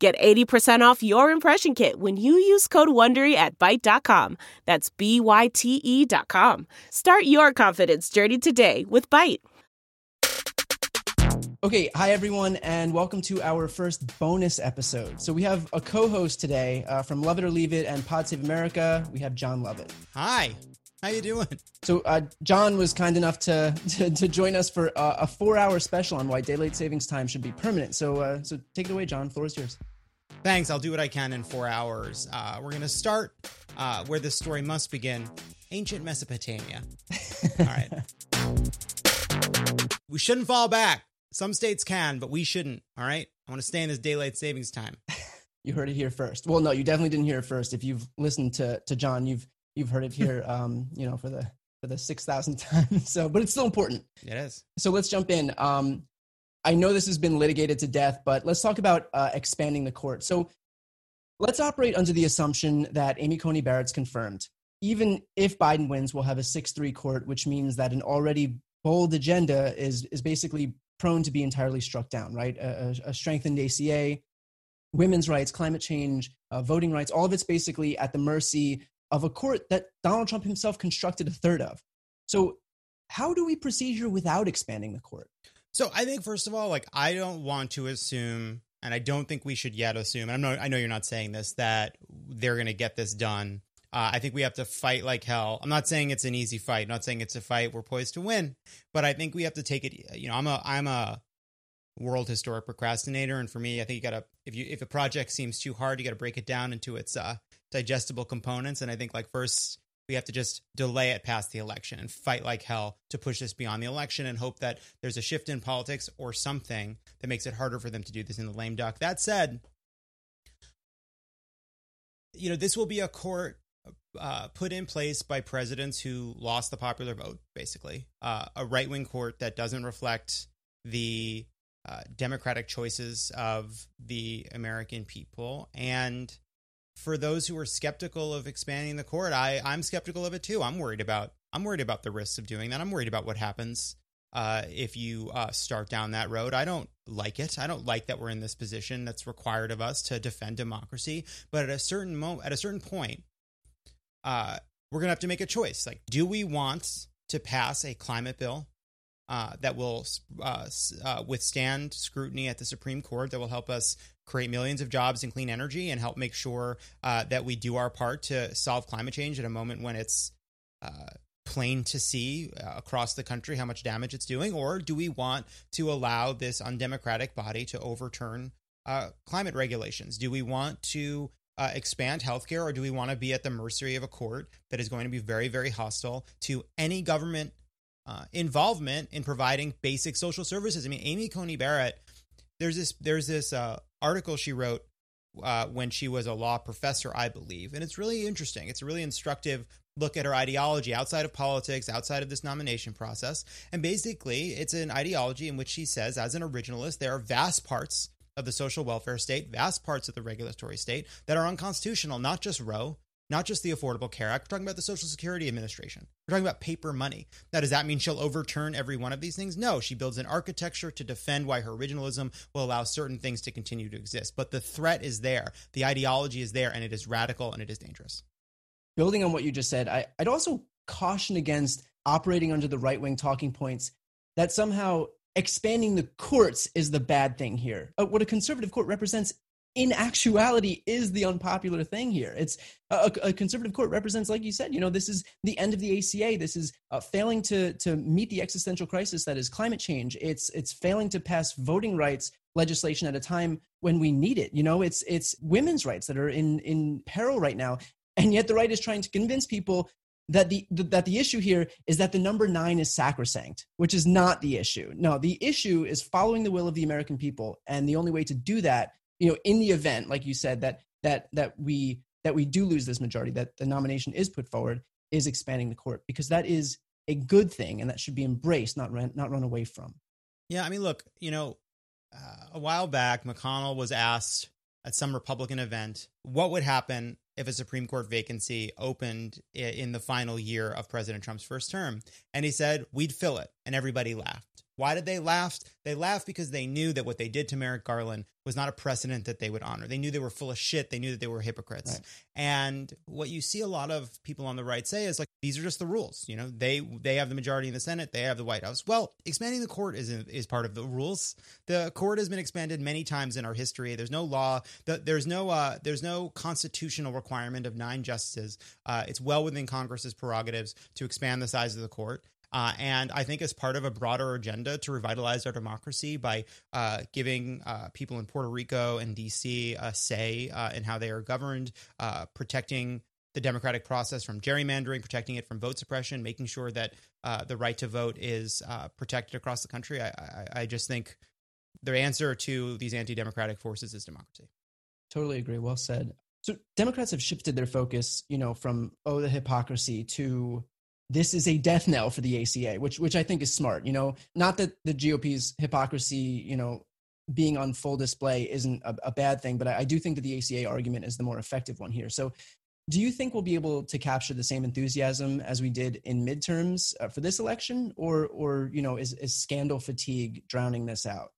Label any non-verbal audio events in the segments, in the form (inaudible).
Get 80% off your impression kit when you use code WONDERY at Byte.com. That's B-Y-T-E dot com. Start your confidence journey today with Byte. Okay, hi everyone, and welcome to our first bonus episode. So we have a co-host today uh, from Love It or Leave It and Pod Save America. We have Jon Lovett. Hi, how you doing? So uh, Jon was kind enough to to, to join us for uh, a four-hour special on why daylight savings time should be permanent. So uh, so take it away, Jon. Floor is yours. Thanks. I'll do what I can in four hours. Uh, we're going to start uh, where this story must begin ancient Mesopotamia. (laughs) All right. we shouldn't fall back. Some states can, but we shouldn't. All right. I want to stay in this daylight savings time. (laughs) You heard it here first. Well, no, you definitely didn't hear it first. If you've listened to to Jon, you've you've heard it here. (laughs) Um, you know, for the for the six thousand time. So, but it's still important. It is. So let's jump in. Um, I know this has been litigated to death, but let's talk about uh, expanding the court. So let's operate under the assumption that Amy Coney Barrett's confirmed. Even if Biden wins, we'll have a 6 3 court, which means that an already bold agenda is, is basically prone to be entirely struck down, right? A, a strengthened ACA, women's rights, climate change, uh, voting rights, all of it's basically at the mercy of a court that Donald Trump himself constructed a third of. So, how do we proceed here without expanding the court? So I think first of all, like I don't want to assume, and I don't think we should yet assume. And I'm not, I know you're not saying this that they're going to get this done. Uh, I think we have to fight like hell. I'm not saying it's an easy fight. I'm not saying it's a fight we're poised to win, but I think we have to take it. You know, I'm a I'm a world historic procrastinator, and for me, I think you got to if you if a project seems too hard, you got to break it down into its uh, digestible components. And I think like first we have to just delay it past the election and fight like hell to push this beyond the election and hope that there's a shift in politics or something that makes it harder for them to do this in the lame duck. That said, you know, this will be a court uh, put in place by presidents who lost the popular vote, basically. Uh, a right wing court that doesn't reflect the uh, democratic choices of the American people. And for those who are skeptical of expanding the court, I I'm skeptical of it too. I'm worried about I'm worried about the risks of doing that. I'm worried about what happens uh, if you uh, start down that road. I don't like it. I don't like that we're in this position that's required of us to defend democracy. But at a certain moment, at a certain point, uh, we're gonna have to make a choice. Like, do we want to pass a climate bill uh, that will uh, uh, withstand scrutiny at the Supreme Court, that will help us create millions of jobs in clean energy and help make sure uh, that we do our part to solve climate change at a moment when it's uh, plain to see across the country how much damage it's doing? Or do we want to allow this undemocratic body to overturn climate regulations? Do we want to uh, expand healthcare, or do we want to be at the mercy of a court that is going to be very, very hostile to any government uh, involvement in providing basic social services. I mean, Amy Coney Barrett, there's this there's this uh, article she wrote uh, when she was a law professor, I believe, and it's really interesting. It's a really instructive look at her ideology outside of politics, outside of this nomination process, and basically, it's an ideology in which she says, as an originalist, there are vast parts of the social welfare state, vast parts of the regulatory state that are unconstitutional, not just Roe, not just the Affordable Care Act. We're talking about the Social Security Administration. We're talking about paper money. Now, does that mean she'll overturn every one of these things? No, she builds an architecture to defend why her originalism will allow certain things to continue to exist. But the threat is there, the ideology is there, and it is radical and it is dangerous. Building on what you just said, I, I'd also caution against operating under the right wing talking points that somehow expanding the courts is the bad thing here. Uh, what a conservative court represents in actuality is the unpopular thing here. It's a, a, conservative court represents, like you said, you know, this is the end of the ACA. This is uh, failing to to meet the existential crisis that is climate change. It's it's failing to pass voting rights legislation at a time when we need it. You know, it's it's women's rights that are in in peril right now, and yet the right is trying to convince people that the, that the issue here is that the number nine is sacrosanct, which is not the issue. No, the issue is following the will of the American people, and the only way to do that you know in the event like you said that that that we that we do lose this majority, that the nomination is put forward, is expanding the court because that is a good thing and that should be embraced, not run, not run away from. Yeah, I mean, look, you know, uh, a while back, McConnell was asked at some Republican event what would happen if a Supreme Court vacancy opened in the final year of President Trump's first term. And he said, we'd fill it. And everybody laughed. Why did they laugh? They laughed because they knew that what they did to Merrick Garland was not a precedent that they would honor. They knew they were full of shit. They knew that they were hypocrites. Right. And what you see a lot of people on the right say is like these are just the rules. You know, they they have the majority in the Senate, they have the White House. Well, expanding the court is is part of the rules. The court has been expanded many times in our history. There's no law. There's no uh, there's no constitutional requirement of nine justices. Uh, it's well within Congress's prerogatives to expand the size of the court. Uh, and I think as part of a broader agenda to revitalize our democracy by uh, giving uh, people in Puerto Rico and DC a say uh, in how they are governed, uh, protecting the democratic process from gerrymandering, protecting it from vote suppression, making sure that uh, the right to vote is protected across the country. I, I, I just think the answer to these anti-democratic forces is democracy. Totally agree. Well said. So Democrats have shifted their focus, you know, from oh the hypocrisy to this is a death knell for the ACA, which which I think is smart. You know, not that the GOP's hypocrisy, you know, being on full display isn't a, a bad thing, but I, I, do think that the ACA argument is the more effective one here. So, do you think we'll be able to capture the same enthusiasm as we did in midterms uh, for this election, or or you know, is, is scandal fatigue drowning this out?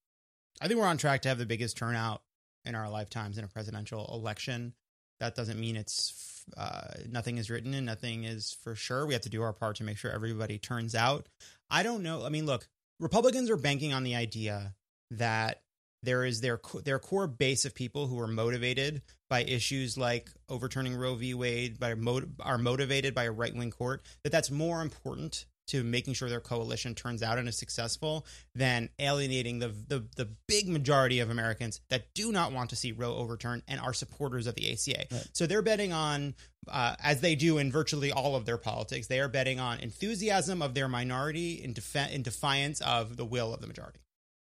I think we're on track to have the biggest turnout in our lifetimes in a presidential election. That doesn't mean it's uh, nothing is written and nothing is for sure. We have to do our part to make sure everybody turns out. I don't know. I mean, look, Republicans are banking on the idea that there is their their core base of people who are motivated by issues like overturning Roe v. Wade, by are motivated by a right wing court. That that's more important to making sure their coalition turns out and is successful than alienating the, the, the big majority of Americans that do not want to see Roe overturned and are supporters of the ACA. Right. So they're betting on, uh, as they do in virtually all of their politics, they are betting on enthusiasm of their minority in, def- in defiance of the will of the majority.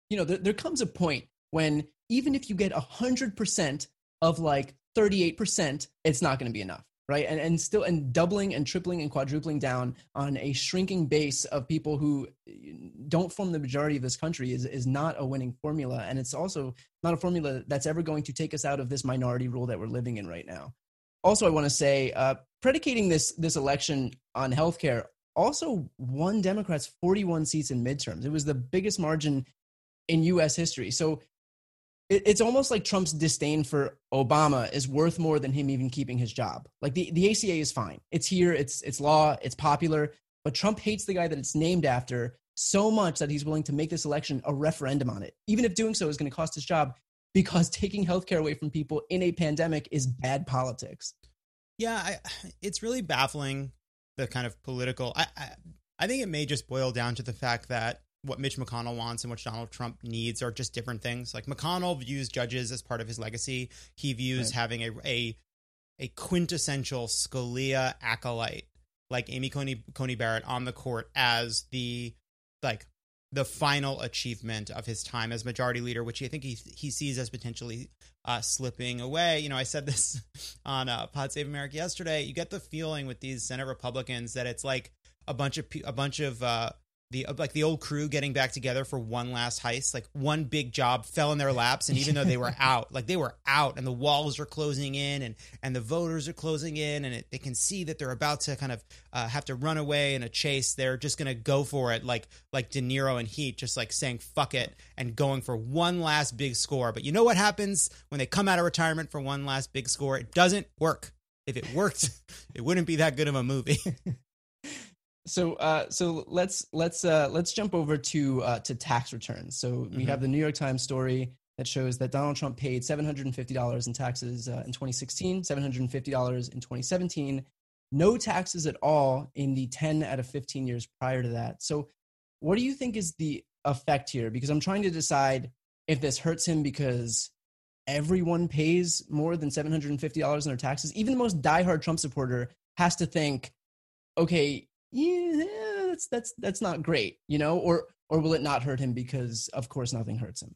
You know, there, there comes a point when even if you get 100% of like 38%, it's not going to be enough right? And and still and doubling and tripling and quadrupling down on a shrinking base of people who don't form the majority of this country is is not a winning formula. And it's also not a formula that's ever going to take us out of this minority rule that we're living in right now. Also i want to say uh, predicating this this election on healthcare also won democrats 41 seats in midterms. It was the biggest margin in us history. So it's almost like Trump's disdain for Obama is worth more than him even keeping his job. Like the, the ACA is fine. It's here, it's it's law, it's popular, but Trump hates the guy that it's named after so much that he's willing to make this election a referendum on it. Even if doing so is going to cost his job (laughs) because taking healthcare away from people in a pandemic is bad politics. Yeah, I, it's really baffling the kind of political I, I I think it may just boil down to the fact that what Mitch McConnell wants and what Donald Trump needs are just different things. Like McConnell views judges as part of his legacy. He views right. having a, a a quintessential Scalia acolyte like Amy Coney Coney Barrett on the court as the like the final achievement of his time as majority leader, which I think he he sees as potentially uh, slipping away. You know, I said this (laughs) on uh, Pod Save America yesterday. You get the feeling with these Senate Republicans that it's like a bunch of a bunch of uh, the like the old crew getting back together for one last heist like one big job fell in their (laughs) laps and even though they were out like they were out and the walls are closing in and and the voters are closing in and it, they can see that they're about to kind of uh, have to run away in a chase. They're just gonna go for it like like De Niro and Heat just like saying fuck it and going for one last big score. But you know what happens when they come out of retirement for one last big score? It doesn't work. If it worked (laughs) it wouldn't be that good of a movie (laughs) so uh, so let's let's uh, let's jump over to uh, to tax returns. So mm-hmm. we have the New York Times story that shows that Donald Trump paid seven hundred and fifty dollars in taxes uh, in 2016, seven hundred and fifty dollars in 2017, no taxes at all in the 10 out of 15 years prior to that. So what do you think is the effect here? Because I'm trying to decide if this hurts him because everyone pays more than $750 in their taxes. Even the most diehard Trump supporter has to think, okay, yeah, that's that's that's not great, you know, or or will it not hurt him because of course nothing hurts him?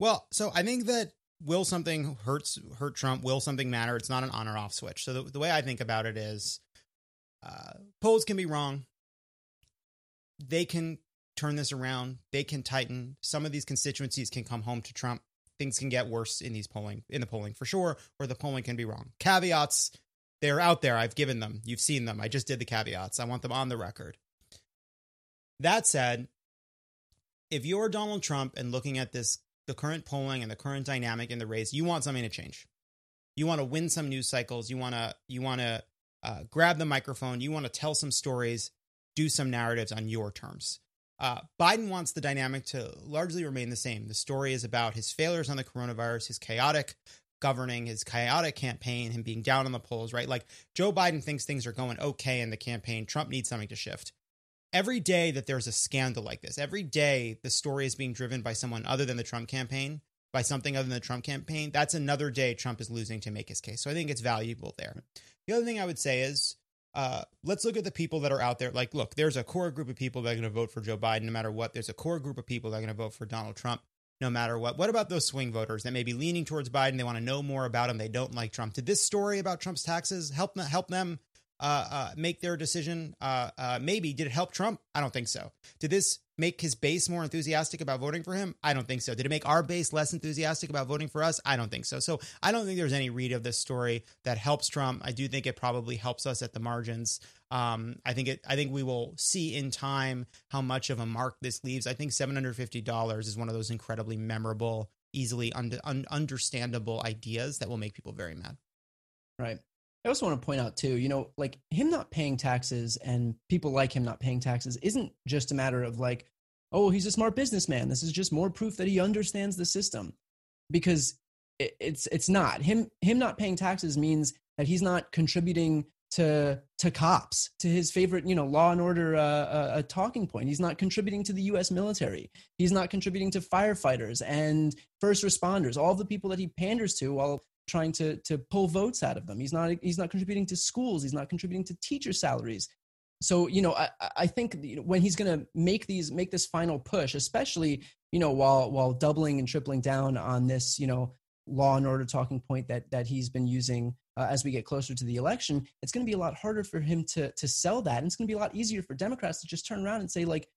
Well, so I think that will something hurts hurt Trump? Will something matter? It's not an on or off switch. So the, the way I think about it is, uh, polls can be wrong. They can turn this around. They can tighten. Some of these constituencies can come home to Trump. Things can get worse in these polling in the polling for sure, or the polling can be wrong. Caveats, they're out there. I've given them. You've seen them. I just did the caveats. I want them on the record. That said, if you're Donald Trump and looking at this, the current polling and the current dynamic in the race, you want something to change. You want to win some news cycles. You want to you want to uh, grab the microphone. You want to tell some stories, do some narratives on your terms. Uh, Biden wants the dynamic to largely remain the same. The story is about his failures on the coronavirus, his chaotic governing, his chaotic campaign, him being down on the polls, right? Like Joe Biden thinks things are going okay in the campaign. Trump needs something to shift. Every day that there's a scandal like this, every day the story is being driven by someone other than the Trump campaign, by something other than the Trump campaign, that's another day Trump is losing to make his case. So I think it's valuable there. The other thing I would say is uh, let's look at the people that are out there. Like, look, there's a core group of people that are going to vote for Joe Biden no matter what. There's a core group of people that are going to vote for Donald Trump no matter what. What about those swing voters that may be leaning towards Biden? They want to know more about him. They don't like Trump. Did this story about Trump's taxes help help them uh, uh, make their decision? Uh, uh, maybe. Did it help Trump? I don't think so. Did this make his base more enthusiastic about voting for him? I don't think so. Did it make our base less enthusiastic about voting for us? I don't think so. So I don't think there's any read of this story that helps Trump. I do think it probably helps us at the margins. Um, I think it. I think we will see in time how much of a mark this leaves. I think seven hundred fifty dollars is one of those incredibly memorable, easily un- un- understandable ideas that will make people very mad. Right. I also want to point out too, you know, like him not paying taxes and people like him not paying taxes isn't just a matter of like, oh, he's a smart businessman. This is just more proof that he understands the system, because it's it's not. Him him not paying taxes means that he's not contributing to to cops to his favorite you know law and order uh, uh, a talking point. He's not contributing to the us military. He's not contributing to firefighters and first responders all the people that he panders to while trying to to pull votes out of them. He's not he's not contributing to schools. He's not contributing to teacher salaries. So you know, I, I think when he's going to make these make this final push, especially you know while while doubling and tripling down on this you know law and order talking point that that he's been using uh, as we get closer to the election, it's going to be a lot harder for him to to sell that, and it's going to be a lot easier for Democrats to just turn around and say like,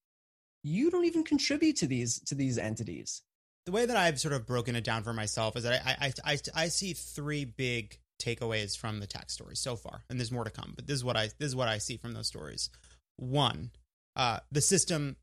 you don't even contribute to these to these entities the way that I've sort of broken it down for myself is that I I, I, I see three big takeaways from the tax stories so far, and there's more to come. But this is what I this is what I see from those stories. One, uh, the system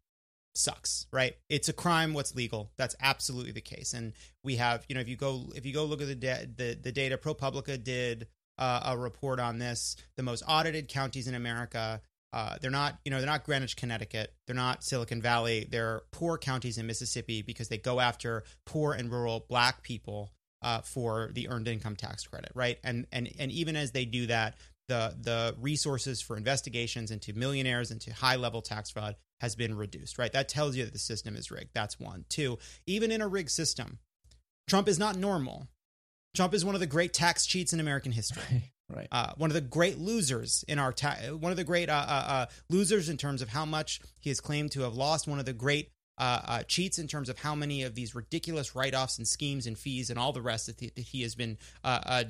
sucks, right? It's a crime what's legal. That's absolutely the case. And we have, you know, if you go if you go look at the da- the, the data, ProPublica did uh, a report on this. The most audited counties in America uh, they're not, you know, they're not Greenwich, Connecticut. They're not Silicon Valley. They're poor counties in Mississippi because they go after poor and rural black people uh, for the earned income tax credit, right? And and and even as they do that, the the resources for investigations into millionaires into high level tax fraud has been reduced, right? That tells you that the system is rigged. That's one. Two, even in a rigged system, Trump is not normal. Trump is one of the great tax cheats in American history. Right. Uh, one of the great losers in our ta- one of the great uh, uh, uh, losers in terms of how much he has claimed to have lost. One of the great uh, uh, cheats in terms of how many of these ridiculous write-offs and schemes and fees and all the rest that, that he has been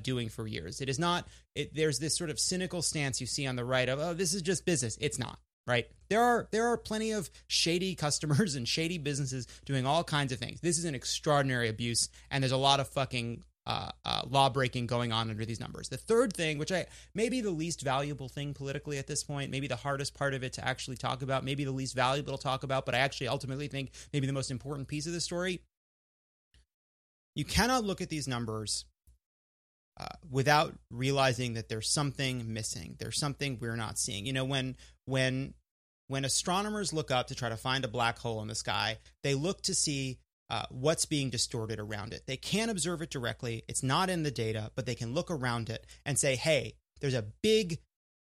doing for years. It is not. It, there's this sort of cynical stance you see on the right of oh this is just business. It's not right? There are there are plenty of shady (laughs) customers and shady businesses doing all kinds of things. This is an extraordinary abuse, and there's a lot of fucking uh, uh, law breaking going on under these numbers. The third thing, which I maybe the least valuable thing politically at this point, maybe the hardest part of it to actually talk about, maybe the least valuable to talk about, but I actually ultimately think maybe the most important piece of the story. You cannot look at these numbers uh, without realizing that there's something missing. There's something we're not seeing. You know, when when when astronomers look up to try to find a black hole in the sky, they look to see uh, what's being distorted around it. They can't observe it directly, it's not in the data, but they can look around it and say, hey, there's a big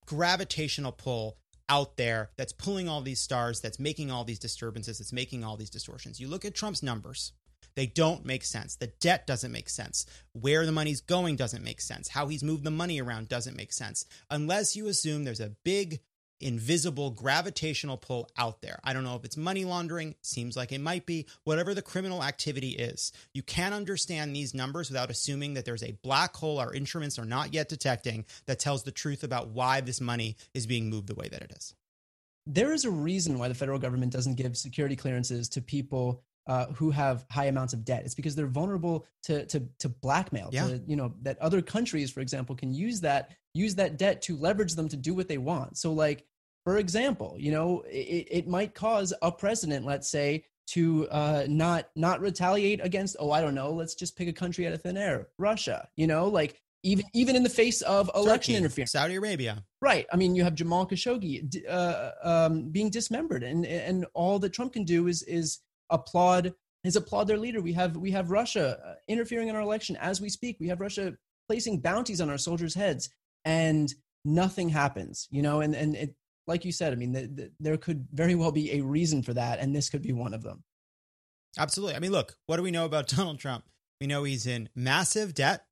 gravitational pull out there that's pulling all these stars, that's making all these disturbances, that's making all these distortions. You look at Trump's numbers. They don't make sense. The debt doesn't make sense. Where the money's going doesn't make sense. How he's moved the money around doesn't make sense. Unless you assume there's a big invisible gravitational pull out there. I don't know if it's money laundering, seems like it might be, whatever the criminal activity is. You can't understand these numbers without assuming that there's a black hole our instruments are not yet detecting that tells the truth about why this money is being moved the way that it is. There is a reason why the federal government doesn't give security clearances to people uh, who have high amounts of debt. It's because they're vulnerable to to, to blackmail. Yeah. To, you know that other countries, for example, can use that use that debt to leverage them to do what they want. So, like for example, you know, it, it might cause a president, let's say, to uh, not not retaliate against. Oh, I don't know. Let's just pick a country out of thin air, Russia. You know, like even even in the face of election Turkey, interference. Saudi Arabia. Right. I mean, you have Jamal Khashoggi uh, um, being dismembered, and and all that Trump can do is is applaud is applaud their leader. We have we have Russia uh, interfering in our election as we speak. We have Russia placing bounties on our soldiers' heads, and nothing happens. You know, and and it, like you said, I mean, the, the, there could very well be a reason for that, and this could be one of them. Absolutely. I mean, look, what do we know about (laughs) Donald Trump? We know he's in massive debt,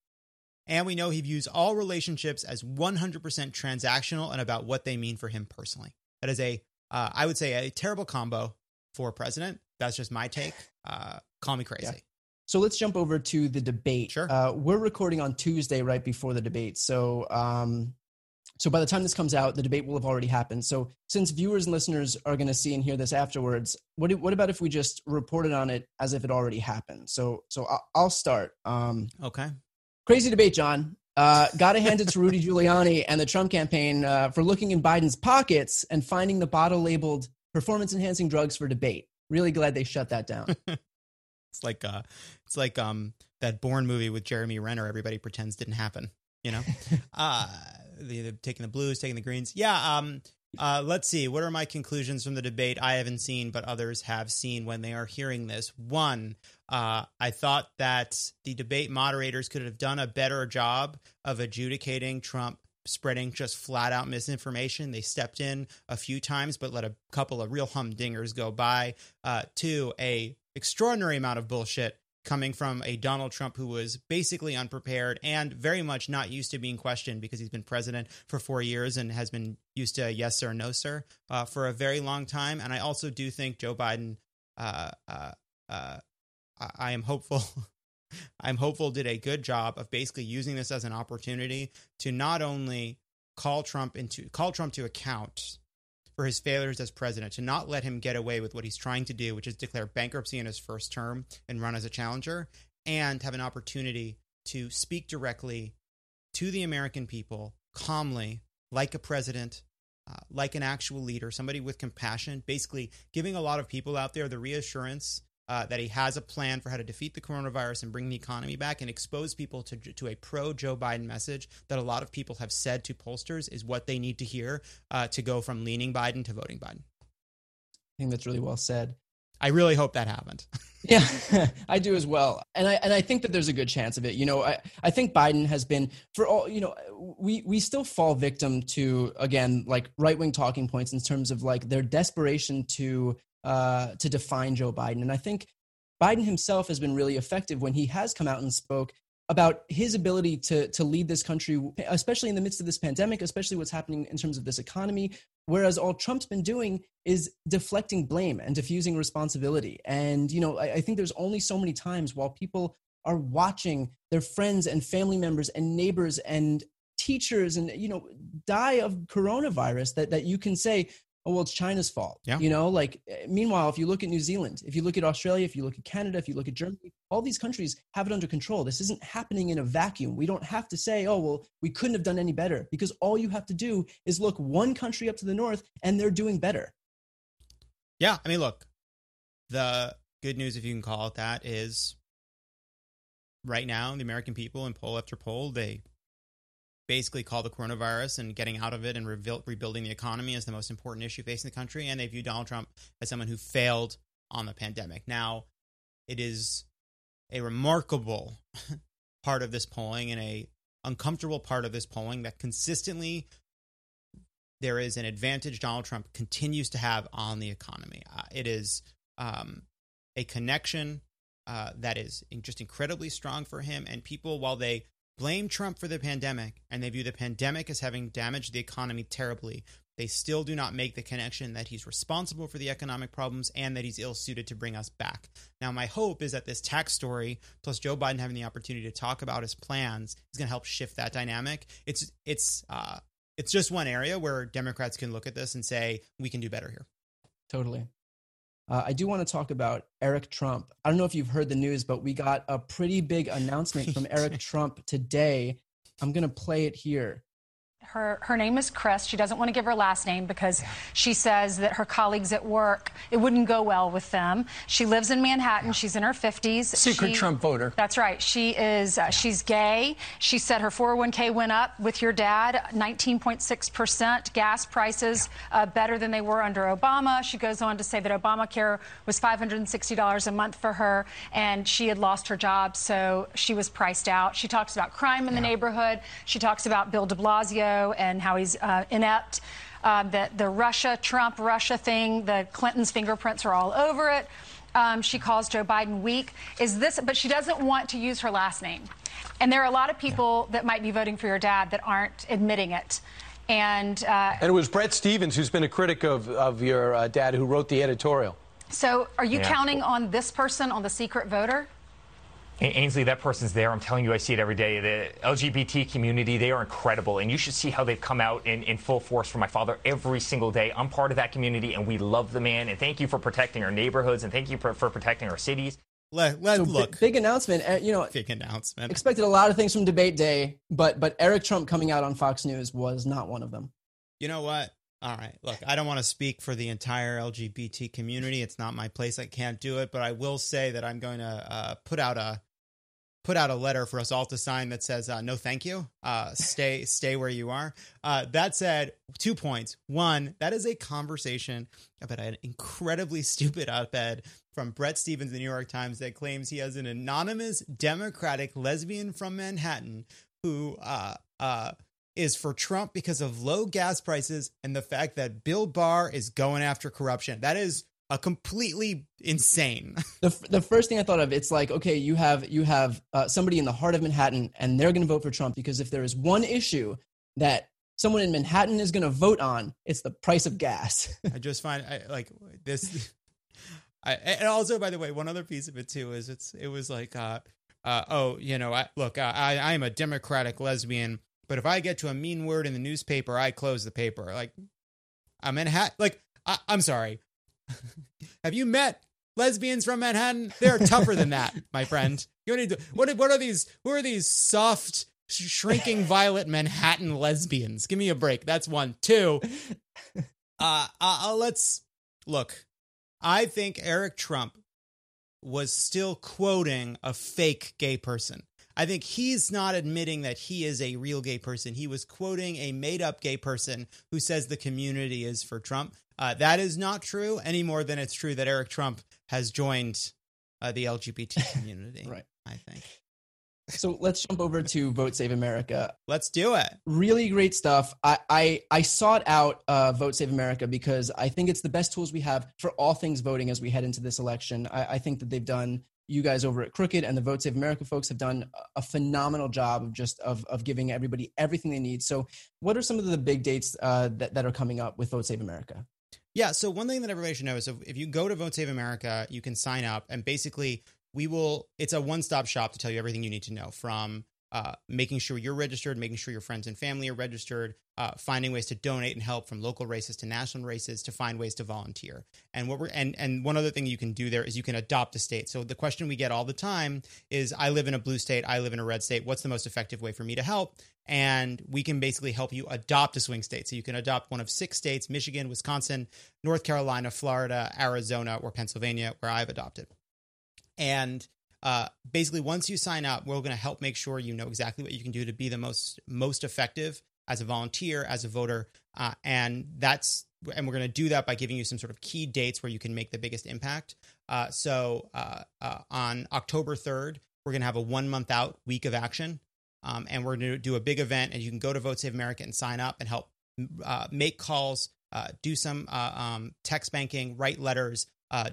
and we know he views all relationships as 100% transactional and about what they mean for him personally. That is a, uh, I would say, a terrible combo for a president. That's just my take. Uh, call me crazy. Yeah. So let's jump over to the debate. Sure. Uh, we're recording on Tuesday, right before the debate. So um, so by the time this comes out, the debate will have already happened. So since viewers and listeners are going to see and hear this afterwards, what what about if we just reported on it as if it already happened? So so I'll, I'll start. Um, Okay. crazy debate, Jon. Uh, Got to hand it to Rudy Giuliani (laughs) and the Trump campaign uh, for looking in Biden's pockets and finding the bottle labeled performance enhancing drugs for debate. Really glad they shut that down. (laughs) It's like uh it's like um that Bourne movie with Jeremy Renner everybody pretends didn't happen, you know? (laughs) uh the, taking the blues, taking the greens. Yeah, um uh let's see. What are my conclusions from the debate I haven't seen but others have seen when they are hearing this? One, uh I thought that the debate moderators could have done a better job of adjudicating Trump spreading just flat out misinformation. They stepped in a few times, but let a couple of real humdingers go by. Uh, two, a extraordinary amount of bullshit coming from a Donald Trump who was basically unprepared and very much not used to being questioned because he's been president for four years and has been used to yes sir, no sir uh, for a very long time. And I also do think Joe Biden, uh, uh, uh, I, I am hopeful. (laughs) I'm hopeful did a good job of basically using this as an opportunity to not only call Trump into call Trump to account for his failures as president, to not let him get away with what he's trying to do, which is declare bankruptcy in his first term and run as a challenger, and have an opportunity to speak directly to the American people calmly, like a president, uh, like an actual leader, somebody with compassion, basically giving a lot of people out there the reassurance uh, that he has a plan for how to defeat the coronavirus and bring the economy back and expose people to, to a pro Joe Biden message that a lot of people have said to pollsters is what they need to hear uh, to go from leaning Biden to voting Biden. I think that's really well said. I really hope that happened. (laughs) Yeah, (laughs) I do as well, and I and I think that there's a good chance of it. You know, I I think Biden has been for all you know, we we still fall victim to again like right wing talking points in terms of like their desperation to uh to define Joe Biden, and I think Biden himself has been really effective when he has come out and spoke about his ability to to lead this country, especially in the midst of this pandemic, especially what's happening in terms of this economy. Whereas all Trump's been doing is deflecting blame and diffusing responsibility. And you know, I, I think there's only so many times while people are watching their friends and family members and neighbors and teachers and you know die of coronavirus that that you can say oh well it's china's fault Yeah. you know like eh, meanwhile if you look at new zealand if you look at australia if you look at canada if you look at germany all these countries have it under control. This isn't happening in a vacuum. We don't have to say oh well we couldn't have done any better because all you have to do is look one country up to the north and they're doing better. Yeah, I mean, look, the good news, if you can call it that, is right now the American people in poll after poll they basically call the coronavirus and getting out of it and rebuild, rebuilding the economy as the most important issue facing the country, and they view Donald Trump as someone who failed on the pandemic. Now, it is a remarkable (laughs) part of this polling and a uncomfortable part of this polling that consistently there is an advantage Donald Trump continues to have on the economy. Uh, it is um, a connection uh, that is just incredibly strong for him. And people, while they blame Trump for the pandemic and they view the pandemic as having damaged the economy terribly, they still do not make the connection that he's responsible for the economic problems and that he's ill suited to bring us back. Now, my hope is that this tax story, plus Joe Biden having the opportunity to talk about his plans, is going to help shift that dynamic. It's it's uh, it's just one area where Democrats can look at this and say we can do better here. Totally. Uh, I do want to talk about Eric Trump. I don't know if you've heard the news, but we got a pretty big announcement from (laughs) Eric Trump today. I'm going to play it here. Her, her name is Chris. She doesn't want to give her last name because she says that her colleagues at work, it wouldn't go well with them. She lives in Manhattan. She's in her 50s. Secret She- Trump voter. That's right. She is, uh, she's gay. She said her 401k went up with your dad, 19.6%. Gas prices uh, better than they were under Obama. She goes on to say that Obamacare was $560 a month for her, and she had lost her job, so she was priced out. She talks about crime in the neighborhood. She talks about Bill de Blasio and how he's uh, inept. Uh, the, the Russia, Trump, Russia thing, the Clintons' fingerprints are all over it. Um, she calls Joe Biden weak. Is this, but she doesn't want to use her last name. And there are a lot of people that might be voting for your dad that aren't admitting it. And uh, And it was Bret Stephens, who's been a critic of, of your uh, dad, who wrote the editorial. so are you Yeah. counting on this person, on the secret voter? A- Ainsley, that person's there. I'm telling you, I see it every day. The LGBT community, they are incredible. And you should see how they've come out in, in full force for my father every single day. I'm part of that community, and we love the man. And thank you for protecting our neighborhoods, and thank you for, for protecting our cities. Let, let So bi- look, big announcement. uh, You know, big announcement. expected a lot of things from debate day, but but Eric Trump coming out on Fox News was not one of them. You know what? All right. Look, I don't want to speak for the entire LGBT community. It's not my place. I can't do it. But I will say that I'm going to uh, put out a put out a letter for us all to sign that says uh, no, thank you. Uh, stay stay where you are. Uh, that said, two points. One, that is a conversation about an incredibly (laughs) stupid op-ed from Bret Stephens, the New York Times, that claims he has an anonymous Democratic lesbian from Manhattan who uh, uh, is for Trump because of low gas prices and the fact that Bill Barr is going after corruption. That is a completely insane. (laughs) The, the first thing I thought of, it's like, okay, you have you have uh, somebody in the heart of Manhattan, and they're going to vote for Trump because if there is one issue that someone in Manhattan is going to vote on, it's the price of gas. (laughs) I just find I like this. I, and also, by the way, one other piece of it too is it's it was like, uh, uh, oh, you know, I, look, I I am a Democratic lesbian, but if I get to a mean word in the newspaper, I close the paper. Like, I'm Manhattan. Like, I, I'm sorry. (laughs) Have you met lesbians from Manhattan? They're tougher than that, my friend. You need to, what what are these? Who are these soft? Shrinking violet Manhattan lesbians. Give me a break. That's one. Two. Uh, uh, uh, let's look. I think Eric Trump was still quoting a fake gay person. I think he's not admitting that he is a real gay person. He was quoting a made up gay person who says the community is for Trump. Uh, that is not true any more than it's true that Eric Trump has joined uh, the LGBT (laughs) community. Right. I think. so let's jump over to Vote Save America. Let's do it. really great stuff. I I, I sought out uh, Vote Save America because I think it's the best tools we have for all things voting as we head into this election. I, I think that they've done. You guys over at Crooked and the Vote Save America folks have done a phenomenal job of just of of giving everybody everything they need. So, what are some of the big dates uh, that that are coming up with Vote Save America? Yeah. So one thing that everybody should know is if, if you go to Vote Save America, you can sign up and basically we will, it's a one stop shop to tell you everything you need to know from uh, making sure you're registered, making sure your friends and family are registered, uh, finding ways to donate and help from local races to national races to find ways to volunteer. And what we're and and one other thing you can do there is you can adopt a state. So the question we get all the time is I live in a blue state, I live in a red state. What's the most effective way for me to help? And we can basically help you adopt a swing state. So you can adopt one of six states: Michigan, Wisconsin, North Carolina, Florida, Arizona, or Pennsylvania, where I've adopted. And uh, basically, once you sign up, we're going to help make sure you know exactly what you can do to be the most most effective as a volunteer, as a voter, uh, and that's and we're going to do that by giving you some sort of key dates where you can make the biggest impact. Uh, so uh, uh, on October third, we're going to have a one month out week of action, um, and we're going to do a big event, and you can go to Vote Save America and sign up and help uh, make calls, do some um, text banking, write letters,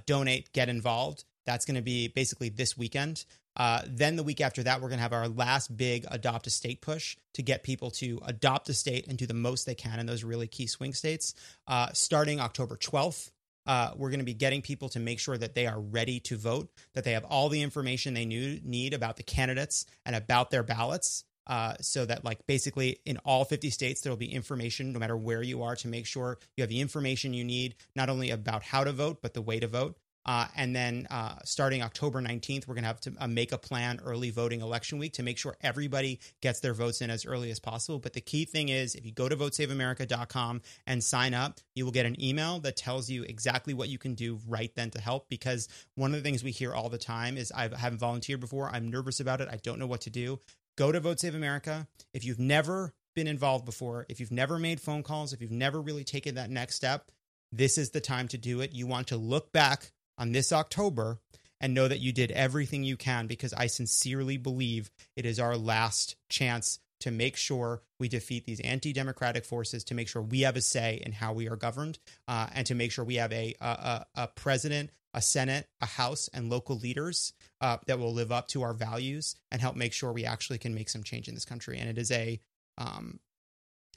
donate, get involved. That's going to be basically this weekend. Uh, then the week after that, we're going to have our last big adopt a state push to get people to adopt a state and do the most they can in those really key swing states. Uh, starting October 12th, uh, we're going to be getting people to make sure that they are ready to vote, that they have all the information they knew, need about the candidates and about their ballots. Uh, so that like basically in all 50 states there will be information no matter where you are to make sure you have the information you need not only about how to vote but the way to vote uh, and then uh, starting October 19th, we're going to have to uh, make a plan early voting election week to make sure everybody gets their votes in as early as possible. But the key thing is if you go to votesaveamerica.com and sign up, you will get an email that tells you exactly what you can do right then to help. Because one of the things we hear all the time is I haven't volunteered before, I'm nervous about it, I don't know what to do. Go to Vote Save America. If you've never been involved before, if you've never made phone calls, if you've never really taken that next step, this is the time to do it. You want to look back on this October and know that you did everything you can because I sincerely believe it is our last chance to make sure we defeat these anti-democratic forces, to make sure we have a say in how we are governed, uh, and to make sure we have a, a, a president, a senate, a house, and local leaders uh, that will live up to our values and help make sure we actually can make some change in this country. And it is a um,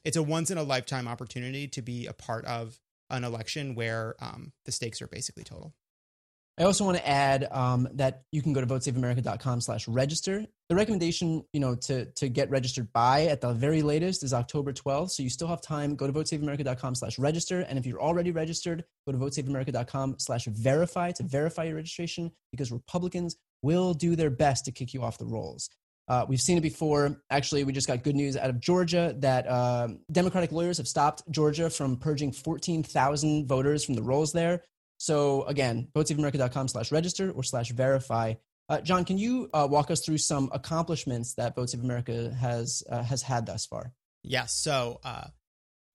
it's a once in a lifetime opportunity to be a part of an election where um, the stakes are basically total. I also want to add um, that you can go to votesaveamerica.com slash register. The recommendation, you know, to, to get registered by at the very latest is October 12th. So you still have time. Go to votesaveamerica.com slash register. And if you're already registered, go to votesaveamerica.com slash verify to verify your registration because Republicans will do their best to kick you off the rolls. Uh, we've seen it before. Actually, we just got good news out of Georgia that uh, Democratic lawyers have stopped Georgia from purging 14,000 voters from the rolls there. So again, votesaveamerica.com slash register or slash verify. Uh, Jon, can you uh, walk us through some accomplishments that Vote of America has uh, has had thus far? Yes. Yeah, so uh,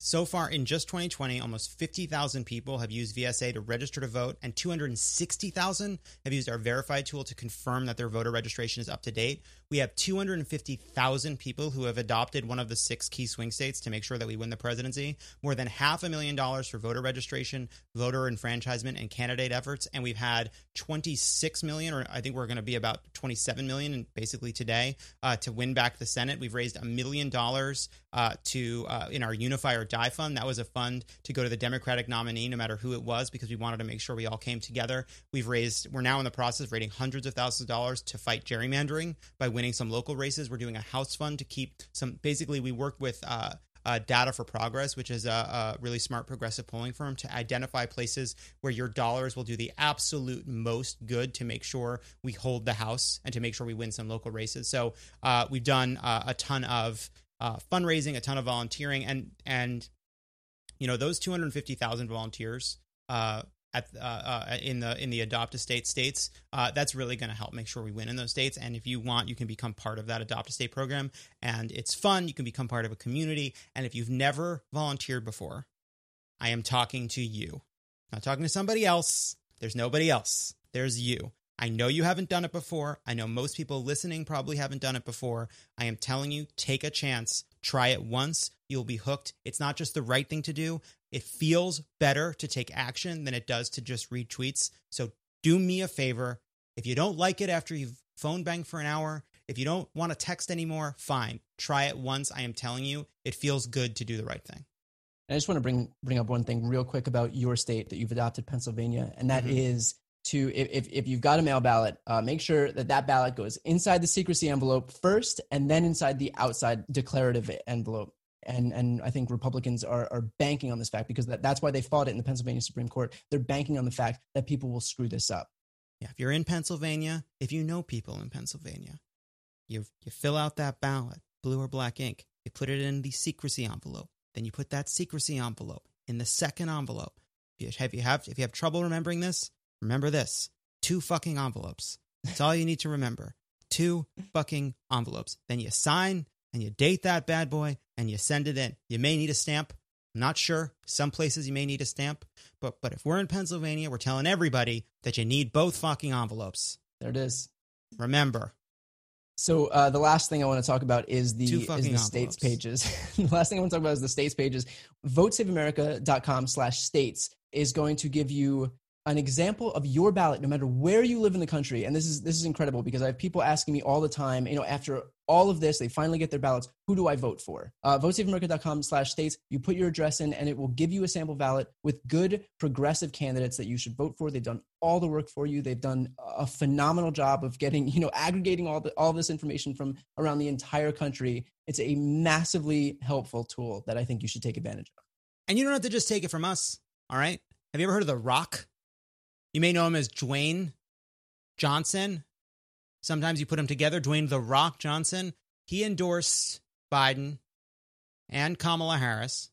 so far in just 2020, almost 50,000 people have used VSA to register to vote, and 260,000 have used our verified tool to confirm that their voter registration is up to date. We have 250,000 people who have adopted one of the six key swing states to make sure that we win the presidency. More than half a million dollars for voter registration, voter enfranchisement, and candidate efforts. And we've had 26 million, or I think we're going to be about 27 million basically today uh, to win back the Senate. We've raised a million dollars uh, to uh, in our unifier Die Fund. That was a fund to go to the Democratic nominee, no matter who it was, because we wanted to make sure we all came together. We've raised, we're now in the process of raising hundreds of thousands of dollars to fight gerrymandering by winning some local races. We're doing a house fund to keep some. Basically, we work with uh, uh, Data for Progress, which is a, a, really smart progressive polling firm, to identify places where your dollars will do the absolute most good to make sure we hold the House and to make sure we win some local races. So uh, we've done uh, a ton of uh, fundraising, a ton of volunteering, and and you know those 250,000 volunteers uh, at uh, uh, in the in the adopt a state states. Uh, that's really going to help make sure we win in those states. And if you want, you can become part of that adopt a state program, and it's fun. You can become part of a community. And if you've never volunteered before, I am talking to you, not talking to somebody else. There's nobody else. There's you. I know you haven't done it before. I know most people listening probably haven't done it before. I am telling you, take a chance. Try it once. You'll be hooked. It's not just the right thing to do. It feels better to take action than it does to just read tweets. So do me a favor. If you don't like it after you've phone banged for an hour, if you don't want to text anymore, fine. Try it once. I am telling you, it feels good to do the right thing. I just want to bring bring up one thing real quick about your state that you've adopted, Pennsylvania, and that mm-hmm. is to if, if you've got a mail ballot uh, make sure that that ballot goes inside the secrecy envelope first and then inside the outside declarative envelope. And and i think republicans are, are banking on this fact because that, that's why they fought it in the pennsylvania supreme court. They're banking on the fact that people will screw this up. Yeah if you're in pennsylvania if you know people in pennsylvania you you fill out that ballot blue or black ink you put it in the secrecy envelope then you put that secrecy envelope in the second envelope. If you have if you have trouble remembering this Remember this two fucking envelopes. That's all you need to remember. Two fucking envelopes. Then you sign and you date that bad boy and you send it in. You may need a stamp. I'm not sure. Some places you may need a stamp. But but if we're in Pennsylvania, we're telling everybody that you need both fucking envelopes. There it is. Remember. So uh, the last thing I want to talk about is the, is the states pages. (laughs) the last thing I want to talk about is the states pages. VoteSaveAmerica.com slash states is going to give you an example of your ballot no matter where you live in the country and this is this is incredible because i have people asking me all the time you know after all of this they finally get their ballots who do i vote for uh, votesaveamerica.com slash states you put your address in and it will give you a sample ballot with good progressive candidates that you should vote for they've done all the work for you they've done a phenomenal job of getting you know aggregating all the all this information from around the entire country it's a massively helpful tool that i think you should take advantage of And you don't have to just take it from us. All right. Have you ever heard of The Rock? You may know him as Dwayne Johnson. Sometimes you put them together. Dwayne The Rock Johnson. He endorsed Biden and Kamala Harris,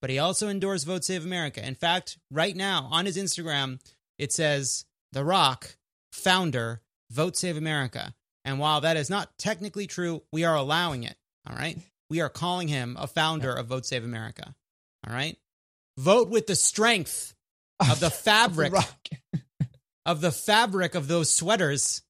but he also endorsed Vote Save America. In fact, right now on his Instagram, it says The Rock, founder, Vote Save America. And while that is not technically true, we are allowing it. All right. We are calling him a founder of Vote Save America. All right. Vote with the strength of the (laughs) fabric Rock. Of the fabric of those sweaters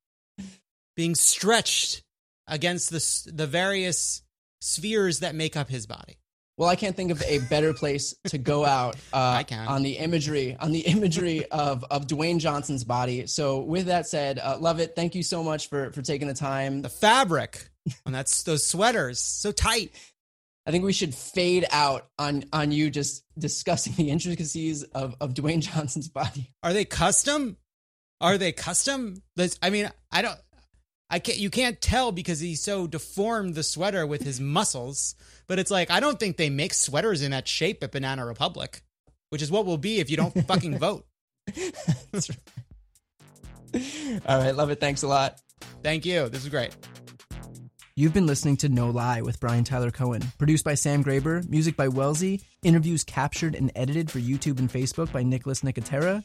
being stretched against the the various spheres that make up his body. Well, I can't think of a better place to go out (laughs) uh, on the imagery on the imagery of of Dwayne Johnson's body. So, with that said, uh, love it. Thank you so much for for taking the time. The fabric on that's those sweaters so tight. I think we should fade out on on you just discussing the intricacies of of Dwayne Johnson's body. Are they custom? Are they custom? I mean, I don't. I can't. You can't tell because he's so deformed the sweater with his muscles. But it's like I don't think they make sweaters in that shape at Banana Republic, which is what will be if you don't fucking vote. (laughs) All right, love it. Thanks a lot. Thank you. This is great. You've been listening to No Lie with Brian Tyler Cohen, produced by Sam Graber, music by Wellesley, interviews captured and edited for YouTube and Facebook by Nicholas Nicotera,